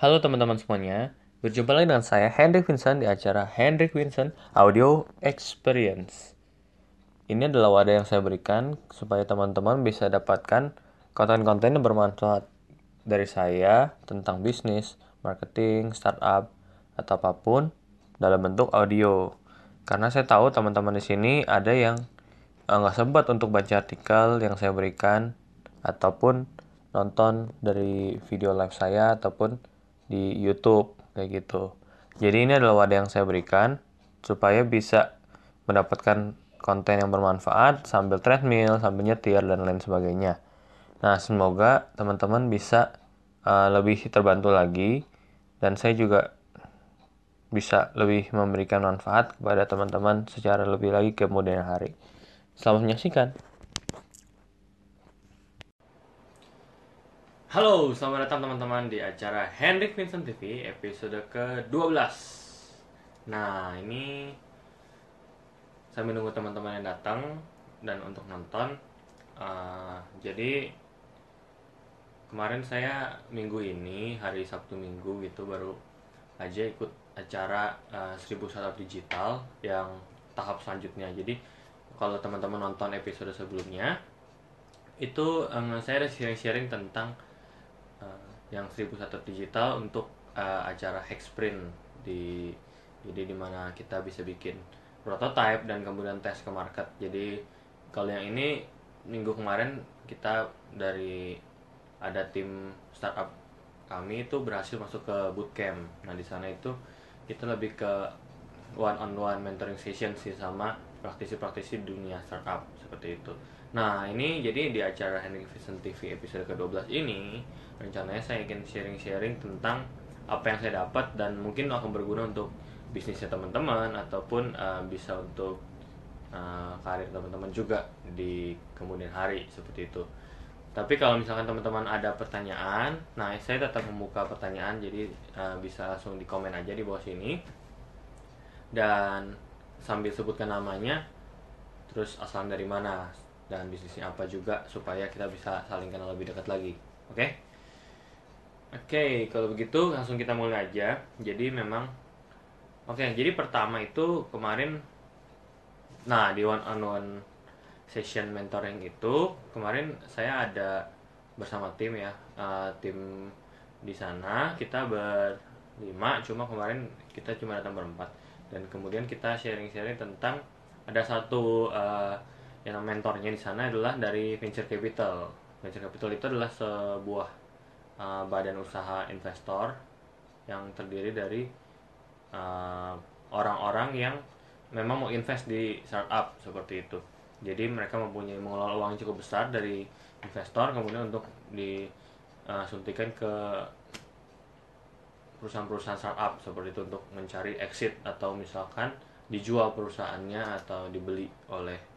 Halo teman-teman semuanya, berjumpa lagi dengan saya Hendrik Vincent di acara Hendrik Vincent Audio Experience. Ini adalah wadah yang saya berikan supaya teman-teman bisa dapatkan konten-konten yang bermanfaat dari saya tentang bisnis, marketing, startup, atau apa pun dalam bentuk audio. Karena saya tahu teman-teman di sini ada yang eh, nggak sempat untuk baca artikel yang saya berikan ataupun nonton dari video live saya ataupun di YouTube kayak gitu. Jadi ini adalah wadah yang saya berikan supaya bisa mendapatkan konten yang bermanfaat sambil treadmill, sambil nyetir dan lain sebagainya. Nah, semoga teman-teman bisa uh, lebih terbantu lagi dan saya juga bisa lebih memberikan manfaat kepada teman-teman secara lebih lagi kemudian hari. Selamat menyaksikan. Halo, selamat datang teman-teman di acara Hendrik Vincent TV episode ke-12 Nah, ini saya menunggu teman-teman yang datang dan untuk nonton uh, Jadi, kemarin saya minggu ini, hari Sabtu Minggu gitu baru aja ikut acara uh, 1000 Startup Digital yang tahap selanjutnya. Jadi, kalau teman-teman nonton episode sebelumnya itu um, saya ada sharing-sharing tentang yang 1001 digital untuk uh, acara Hexprint di jadi di mana kita bisa bikin prototype dan kemudian tes ke market. Jadi kalau yang ini minggu kemarin kita dari ada tim startup kami itu berhasil masuk ke bootcamp. Nah di sana itu kita lebih ke one on one mentoring session sih sama praktisi-praktisi dunia startup seperti itu nah ini jadi di acara Henry Vision TV episode ke-12 ini rencananya saya ingin sharing-sharing tentang apa yang saya dapat dan mungkin akan berguna untuk bisnisnya teman-teman ataupun uh, bisa untuk uh, karir teman-teman juga di kemudian hari seperti itu. Tapi kalau misalkan teman-teman ada pertanyaan, nah saya tetap membuka pertanyaan jadi uh, bisa langsung di komen aja di bawah sini. Dan sambil sebutkan namanya, terus asal dari mana dan bisnisnya apa juga supaya kita bisa saling kenal lebih dekat lagi. Oke? Okay? Oke, okay, kalau begitu langsung kita mulai aja. Jadi memang Oke, okay, jadi pertama itu kemarin nah di one on one session mentoring itu kemarin saya ada bersama tim ya. Uh, tim di sana kita berlima cuma kemarin kita cuma datang berempat dan kemudian kita sharing-sharing tentang ada satu uh, yang mentornya di sana adalah dari venture capital. Venture capital itu adalah sebuah uh, badan usaha investor yang terdiri dari eh, orang-orang uh, yang memang mau invest di startup seperti itu. Jadi mereka mempunyai mengelola uang cukup besar dari investor kemudian untuk disuntikan uh, ke perusahaan-perusahaan startup seperti itu untuk mencari exit atau misalkan dijual perusahaannya atau dibeli oleh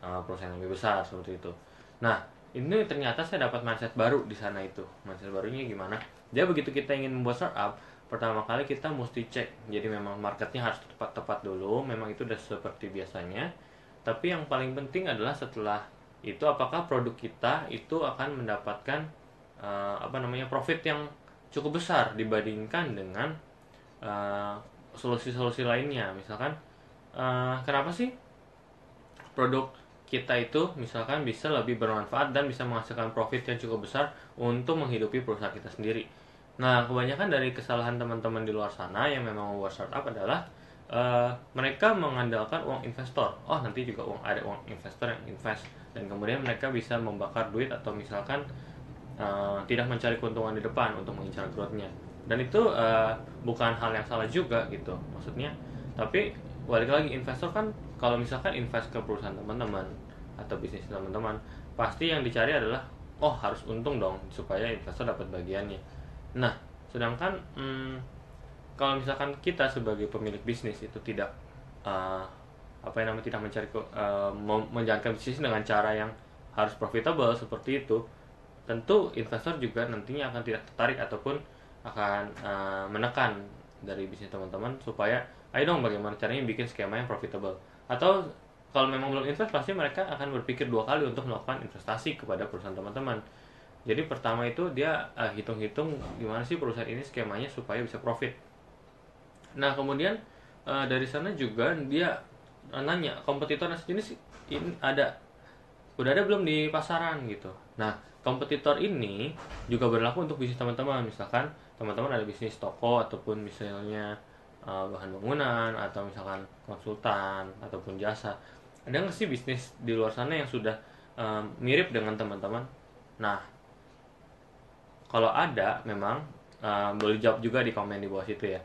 uh, perusahaan yang lebih besar seperti itu. Nah, ini ternyata saya dapat mindset baru di sana itu. Mindset barunya gimana? Jadi begitu kita ingin membuat startup pertama kali kita mesti cek. Jadi memang marketnya harus tepat-tepat dulu. Memang itu udah seperti biasanya. Tapi yang paling penting adalah setelah itu apakah produk kita itu akan mendapatkan uh, apa namanya profit yang cukup besar dibandingkan dengan uh, solusi-solusi lainnya. Misalkan uh, kenapa sih produk kita itu misalkan bisa lebih bermanfaat dan bisa menghasilkan profit yang cukup besar untuk menghidupi perusahaan kita sendiri. Nah, kebanyakan dari kesalahan teman-teman di luar sana yang memang membuat startup adalah uh, mereka mengandalkan uang investor. Oh, nanti juga uang ada uang investor yang invest dan kemudian mereka bisa membakar duit atau misalkan uh, tidak mencari keuntungan di depan untuk mengincar growth-nya. Dan itu uh, bukan hal yang salah juga gitu. Maksudnya, tapi balik lagi investor kan kalau misalkan invest ke perusahaan teman-teman atau bisnis teman-teman pasti yang dicari adalah oh harus untung dong supaya investor dapat bagiannya. Nah sedangkan hmm, kalau misalkan kita sebagai pemilik bisnis itu tidak uh, apa yang namanya tidak mencari uh, menjalankan bisnis dengan cara yang harus profitable seperti itu tentu investor juga nantinya akan tidak tertarik ataupun akan uh, menekan dari bisnis teman-teman supaya ayo dong bagaimana caranya bikin skema yang profitable atau kalau memang belum invest pasti mereka akan berpikir dua kali untuk melakukan investasi kepada perusahaan teman-teman. Jadi pertama itu dia uh, hitung-hitung gimana sih perusahaan ini skemanya supaya bisa profit. Nah kemudian uh, dari sana juga dia uh, nanya kompetitor sejenis ini ada udah ada belum di pasaran? Gitu. Nah kompetitor ini juga berlaku untuk bisnis teman-teman. Misalkan teman-teman ada bisnis toko ataupun misalnya uh, bahan bangunan atau misalkan konsultan ataupun jasa. Ada nggak sih bisnis di luar sana yang sudah uh, mirip dengan teman-teman? Nah kalau ada memang uh, boleh jawab juga di komen di bawah situ ya.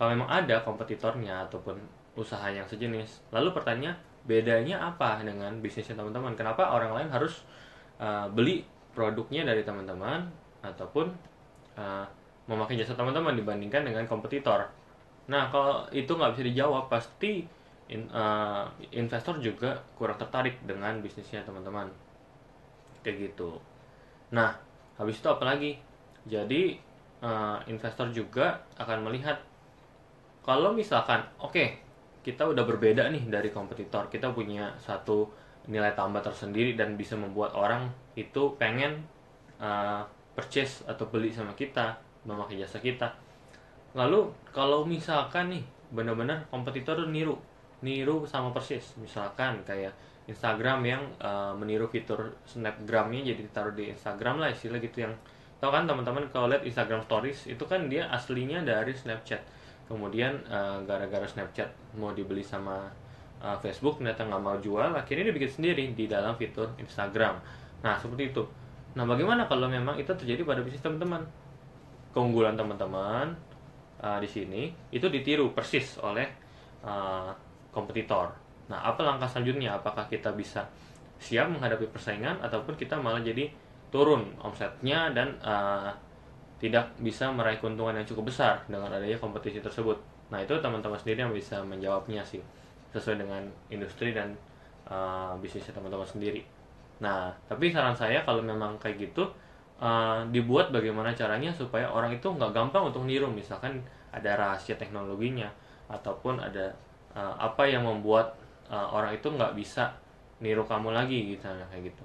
Kalau memang ada kompetitornya ataupun usaha yang sejenis lalu pertanyaan bedanya apa dengan bisnisnya teman-teman? Kenapa orang lain harus uh, beli produknya dari teman-teman ataupun uh, memakai jasa teman-teman dibandingkan dengan kompetitor. Nah, kalau itu nggak bisa dijawab, pasti in, uh, investor juga kurang tertarik dengan bisnisnya teman-teman. Kayak gitu. Nah, habis itu apa lagi? Jadi, uh, investor juga akan melihat kalau misalkan, oke, okay, kita udah berbeda nih dari kompetitor, kita punya satu nilai tambah tersendiri dan bisa membuat orang itu pengen uh, purchase atau beli sama kita memakai jasa kita lalu kalau misalkan nih benar-benar kompetitor niru. Niru sama persis. Misalkan kayak Instagram yang uh, meniru fitur snapgramnya jadi ditaruh di Instagram lah istilah gitu yang tau kan teman-teman kalau lihat Instagram Stories itu kan dia aslinya dari Snapchat. Kemudian uh, gara-gara Snapchat mau dibeli sama uh, Facebook ternyata nggak mau jual akhirnya dia bikin sendiri di dalam fitur Instagram. Nah seperti itu. Nah bagaimana kalau memang itu terjadi pada bisnis teman-teman? Keunggulan teman-teman uh, di sini itu ditiru persis oleh uh, kompetitor. Nah, apa langkah selanjutnya? Apakah kita bisa siap menghadapi persaingan ataupun kita malah jadi turun omsetnya dan uh, tidak bisa meraih keuntungan yang cukup besar dengan adanya kompetisi tersebut. Nah, itu teman-teman sendiri yang bisa menjawabnya sih sesuai dengan industri dan uh, bisnisnya teman-teman sendiri. Nah, tapi saran saya kalau memang kayak gitu uh, dibuat bagaimana caranya supaya orang itu nggak gampang untuk niru. Misalkan ada rahasia teknologinya ataupun ada uh, apa yang membuat uh, orang itu nggak bisa niru kamu lagi gitu kayak gitu.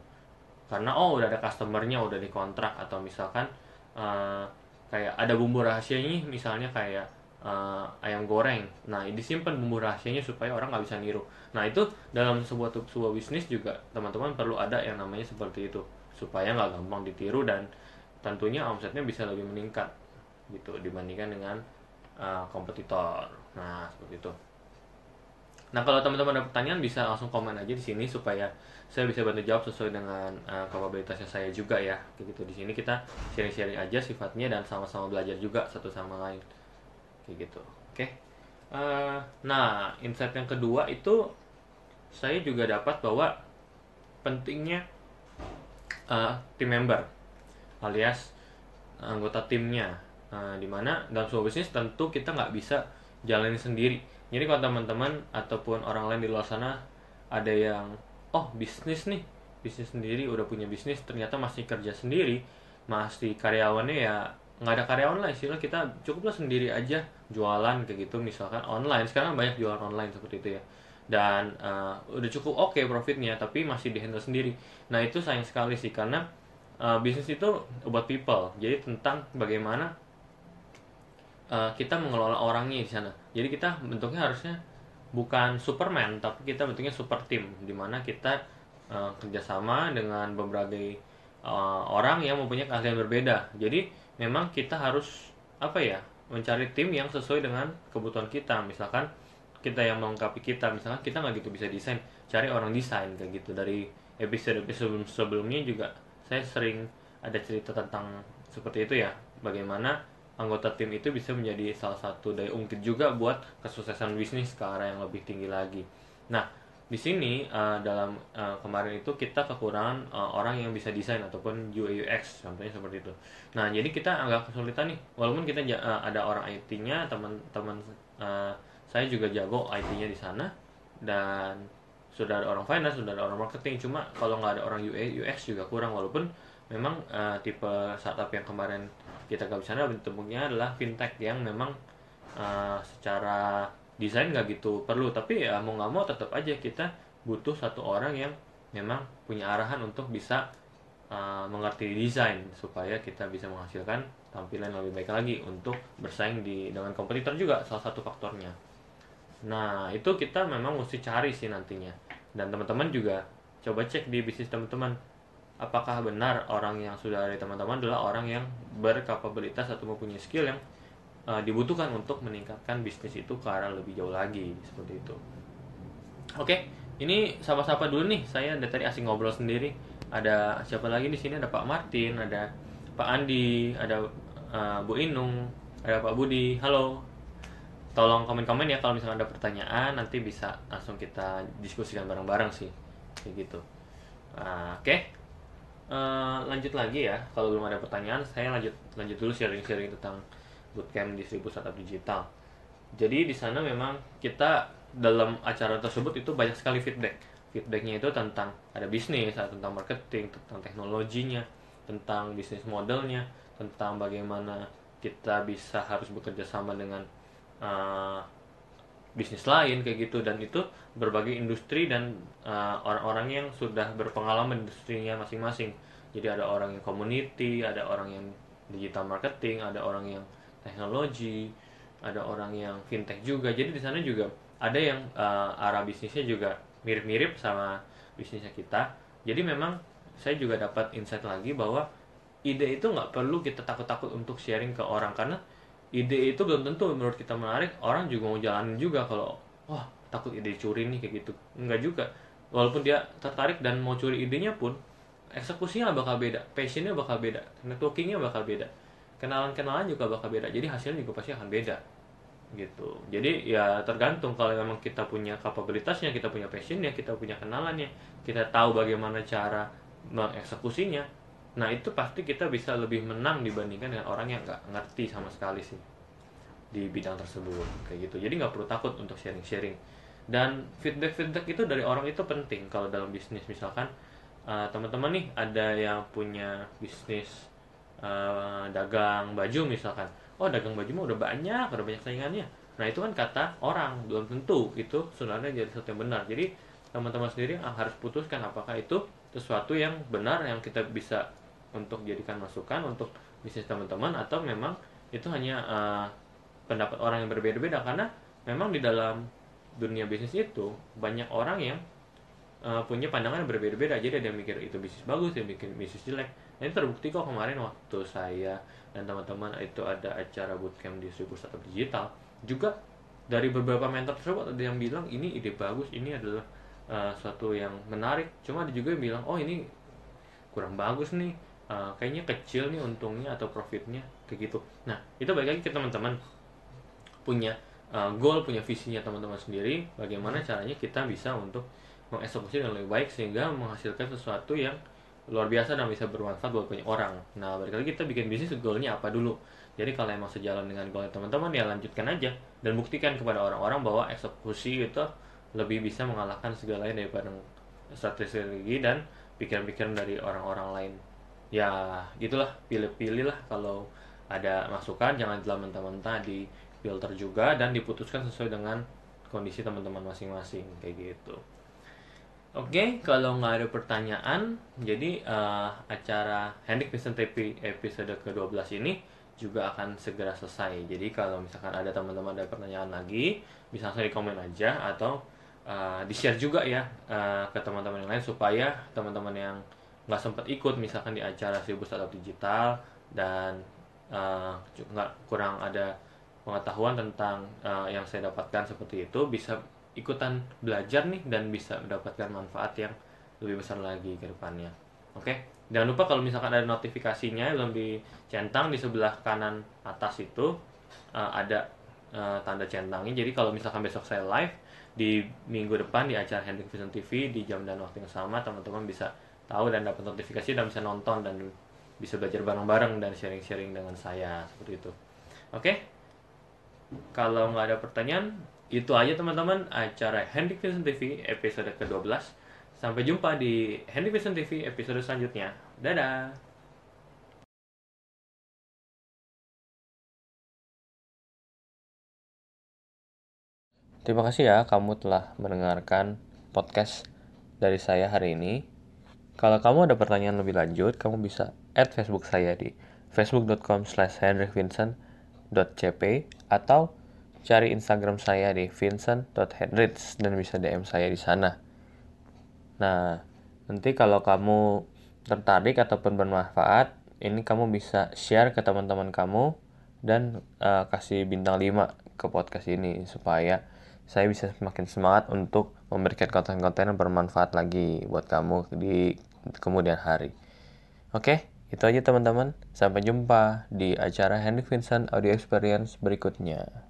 Karena oh udah ada customernya udah dikontrak atau misalkan uh, kayak ada bumbu rahasianya misalnya kayak uh, ayam goreng. Nah disimpan bumbu rahasianya supaya orang nggak bisa niru. Nah itu dalam sebuah sebuah bisnis juga teman-teman perlu ada yang namanya seperti itu supaya nggak gampang ditiru dan tentunya omsetnya bisa lebih meningkat gitu dibandingkan dengan uh, kompetitor. Nah seperti itu. Nah kalau teman-teman ada pertanyaan bisa langsung komen aja di sini supaya saya bisa bantu jawab sesuai dengan uh, kapabilitasnya saya juga ya. Kayak gitu di sini kita sharing-sharing aja sifatnya dan sama-sama belajar juga satu sama lain. Kayak gitu. Oke. Okay? Uh, eh, nah insight yang kedua itu saya juga dapat bahwa pentingnya uh, tim member alias anggota timnya. Uh, di mana dalam sebuah bisnis tentu kita nggak bisa jalanin sendiri. Jadi kalau teman-teman ataupun orang lain di luar sana ada yang oh bisnis nih bisnis sendiri udah punya bisnis ternyata masih kerja sendiri masih karyawannya ya nggak ada karyawan lah istilah kita cukuplah sendiri aja jualan kayak gitu misalkan online. Sekarang banyak jualan online seperti itu ya dan uh, udah cukup oke okay profitnya tapi masih dihandle sendiri. Nah itu sayang sekali sih karena uh, bisnis itu about people. Jadi tentang bagaimana uh, kita mengelola orangnya di sana. Jadi kita bentuknya harusnya bukan superman tapi kita bentuknya super team di mana kita uh, kerjasama dengan berbagai uh, orang yang mempunyai keahlian berbeda. Jadi memang kita harus apa ya mencari tim yang sesuai dengan kebutuhan kita. Misalkan kita yang melengkapi kita. Misalkan kita nggak gitu bisa desain cari orang desain kayak gitu. Dari episode episode sebelumnya juga saya sering ada cerita tentang seperti itu ya. Bagaimana anggota tim itu bisa menjadi salah satu daya ungkit juga buat kesuksesan bisnis ke arah yang lebih tinggi lagi. Nah di sini uh, dalam uh, kemarin itu kita kekurangan uh, orang yang bisa desain ataupun UX contohnya seperti itu. Nah jadi kita agak kesulitan nih. Walaupun kita uh, ada orang IT-nya teman-teman uh, saya juga jago IT-nya di sana dan sudah ada orang finance, sudah ada orang marketing. Cuma kalau nggak ada orang UX, UX juga kurang. Walaupun memang uh, tipe startup yang kemarin kita gak sana bentuknya adalah fintech yang memang uh, secara desain nggak gitu perlu. Tapi ya mau nggak mau tetap aja kita butuh satu orang yang memang punya arahan untuk bisa uh, mengerti desain supaya kita bisa menghasilkan tampilan lebih baik lagi untuk bersaing di dengan kompetitor juga salah satu faktornya. Nah, itu kita memang mesti cari sih nantinya. Dan teman-teman juga coba cek di bisnis teman-teman apakah benar orang yang sudah ada teman-teman adalah orang yang berkapabilitas atau mempunyai skill yang uh, dibutuhkan untuk meningkatkan bisnis itu ke arah lebih jauh lagi seperti itu. Oke, ini sapa-sapa dulu nih. Saya dari tadi asing ngobrol sendiri. Ada siapa lagi di sini? Ada Pak Martin, ada Pak Andi, ada uh, Bu Inung, ada Pak Budi. Halo. Tolong komen-komen ya kalau misalnya ada pertanyaan, nanti bisa langsung kita diskusikan bareng-bareng sih. Kayak gitu. Uh, Oke. Okay. Uh, lanjut lagi ya. Kalau belum ada pertanyaan, saya lanjut lanjut dulu sharing-sharing tentang bootcamp di Seribu Startup Digital. Jadi di sana memang kita dalam acara tersebut itu banyak sekali feedback. Feedbacknya itu tentang ada bisnis, ada tentang marketing, tentang teknologinya, tentang bisnis modelnya, tentang bagaimana kita bisa harus bekerja sama dengan uh, bisnis lain kayak gitu dan itu berbagai industri dan uh, orang-orang yang sudah berpengalaman industrinya masing-masing. Jadi ada orang yang community, ada orang yang digital marketing, ada orang yang teknologi, ada orang yang fintech juga. Jadi di sana juga ada yang uh, arah bisnisnya juga mirip-mirip sama bisnisnya kita jadi memang saya juga dapat insight lagi bahwa ide itu nggak perlu kita takut-takut untuk sharing ke orang karena ide itu belum tentu menurut kita menarik orang juga mau jalanin juga kalau wah takut ide curi nih kayak gitu. Nggak juga. Walaupun dia tertarik dan mau curi idenya pun eksekusinya bakal beda passionnya bakal beda networkingnya bakal beda kenalan-kenalan juga bakal beda jadi hasilnya juga pasti akan beda gitu. Jadi ya tergantung kalau memang kita punya kapabilitasnya kita punya passionnya kita punya kenalannya kita tahu bagaimana cara mengeksekusinya nah itu pasti kita bisa lebih menang dibandingkan dengan orang yang nggak ngerti sama sekali sih di bidang tersebut kayak gitu. Jadi nggak perlu takut untuk sharing-sharing. Dan feedback-feedback itu dari orang itu penting kalau dalam bisnis. Misalkan uh, teman-teman nih ada yang punya bisnis uh, dagang baju misalkan. Oh dagang baju mah udah banyak udah banyak saingannya. Nah itu kan kata orang belum tentu itu sebenarnya jadi sesuatu yang benar. Jadi teman-teman sendiri harus putuskan apakah itu sesuatu yang benar yang kita bisa untuk jadikan masukan untuk bisnis teman-teman atau memang itu hanya uh, pendapat orang yang berbeda-beda? Karena memang di dalam dunia bisnis itu banyak orang yang uh, punya pandangan yang berbeda-beda. Jadi ada yang mikir itu bisnis bagus dia bikin bisnis jelek. Ini terbukti kok kemarin waktu saya dan teman-teman itu ada acara bootcamp di Seribu Startup Digital. Juga dari beberapa mentor tersebut ada yang bilang ini ide bagus ini adalah uh, suatu yang menarik. Cuma ada juga yang bilang oh ini kurang bagus nih uh, kayaknya kecil nih untungnya atau profitnya kayak gitu nah itu balik lagi ke teman-teman punya uh, goal punya visinya teman-teman sendiri bagaimana caranya kita bisa untuk mengeksekusi dengan lebih baik sehingga menghasilkan sesuatu yang luar biasa dan bisa bermanfaat buat banyak orang. Nah, balik lagi kita bikin bisnis goalnya apa dulu. Jadi kalau emang sejalan dengan goal teman-teman ya lanjutkan aja dan buktikan kepada orang-orang bahwa eksekusi itu lebih bisa mengalahkan segalanya daripada strategi dan pikiran-pikiran dari orang-orang lain. Ya, gitulah pilih-pilih lah kalau ada masukan jangan telah mentah-mentah di filter juga dan diputuskan sesuai dengan kondisi teman-teman masing-masing kayak gitu. Oke, okay, kalau nggak ada pertanyaan, jadi uh, acara Hendrik Vincent TV episode ke-12 ini juga akan segera selesai. Jadi kalau misalkan ada teman-teman ada pertanyaan lagi, bisa langsung di komen aja atau uh, di-share juga ya uh, ke teman-teman yang lain supaya teman-teman yang nggak sempat ikut misalkan di acara Seribu Startup Digital dan nggak uh, kurang ada pengetahuan tentang uh, yang saya dapatkan seperti itu bisa ikutan belajar nih dan bisa mendapatkan manfaat yang lebih besar lagi ke depannya. Oke, okay? jangan lupa kalau misalkan ada notifikasinya belum dicentang di sebelah kanan atas itu uh, ada uh, tanda centangnya. Jadi kalau misalkan besok saya live di minggu depan di acara Hendrik Vision TV di jam dan waktu yang sama, teman-teman bisa tahu dan dapat notifikasi dan bisa nonton dan bisa belajar bareng-bareng dan sharing-sharing dengan saya seperti itu. Oke, okay? kalau nggak ada pertanyaan, itu aja teman-teman acara Hendrik Vision TV episode ke-12. Sampai jumpa di Hendrik Vision TV episode selanjutnya. Dadah! Terima kasih ya kamu telah mendengarkan podcast dari saya hari ini. Kalau kamu ada pertanyaan lebih lanjut, kamu bisa add Facebook saya di facebook.com slash hendrikvincent.cp atau cari Instagram saya di vincent.henrich dan bisa DM saya di sana. Nah, nanti kalau kamu tertarik ataupun bermanfaat, ini kamu bisa share ke teman-teman kamu dan uh, kasih bintang 5 ke podcast ini supaya saya bisa semakin semangat untuk memberikan konten-konten yang bermanfaat lagi buat kamu di kemudian hari. Oke, itu aja teman-teman. Sampai jumpa di acara Henry Vincent Audio Experience berikutnya.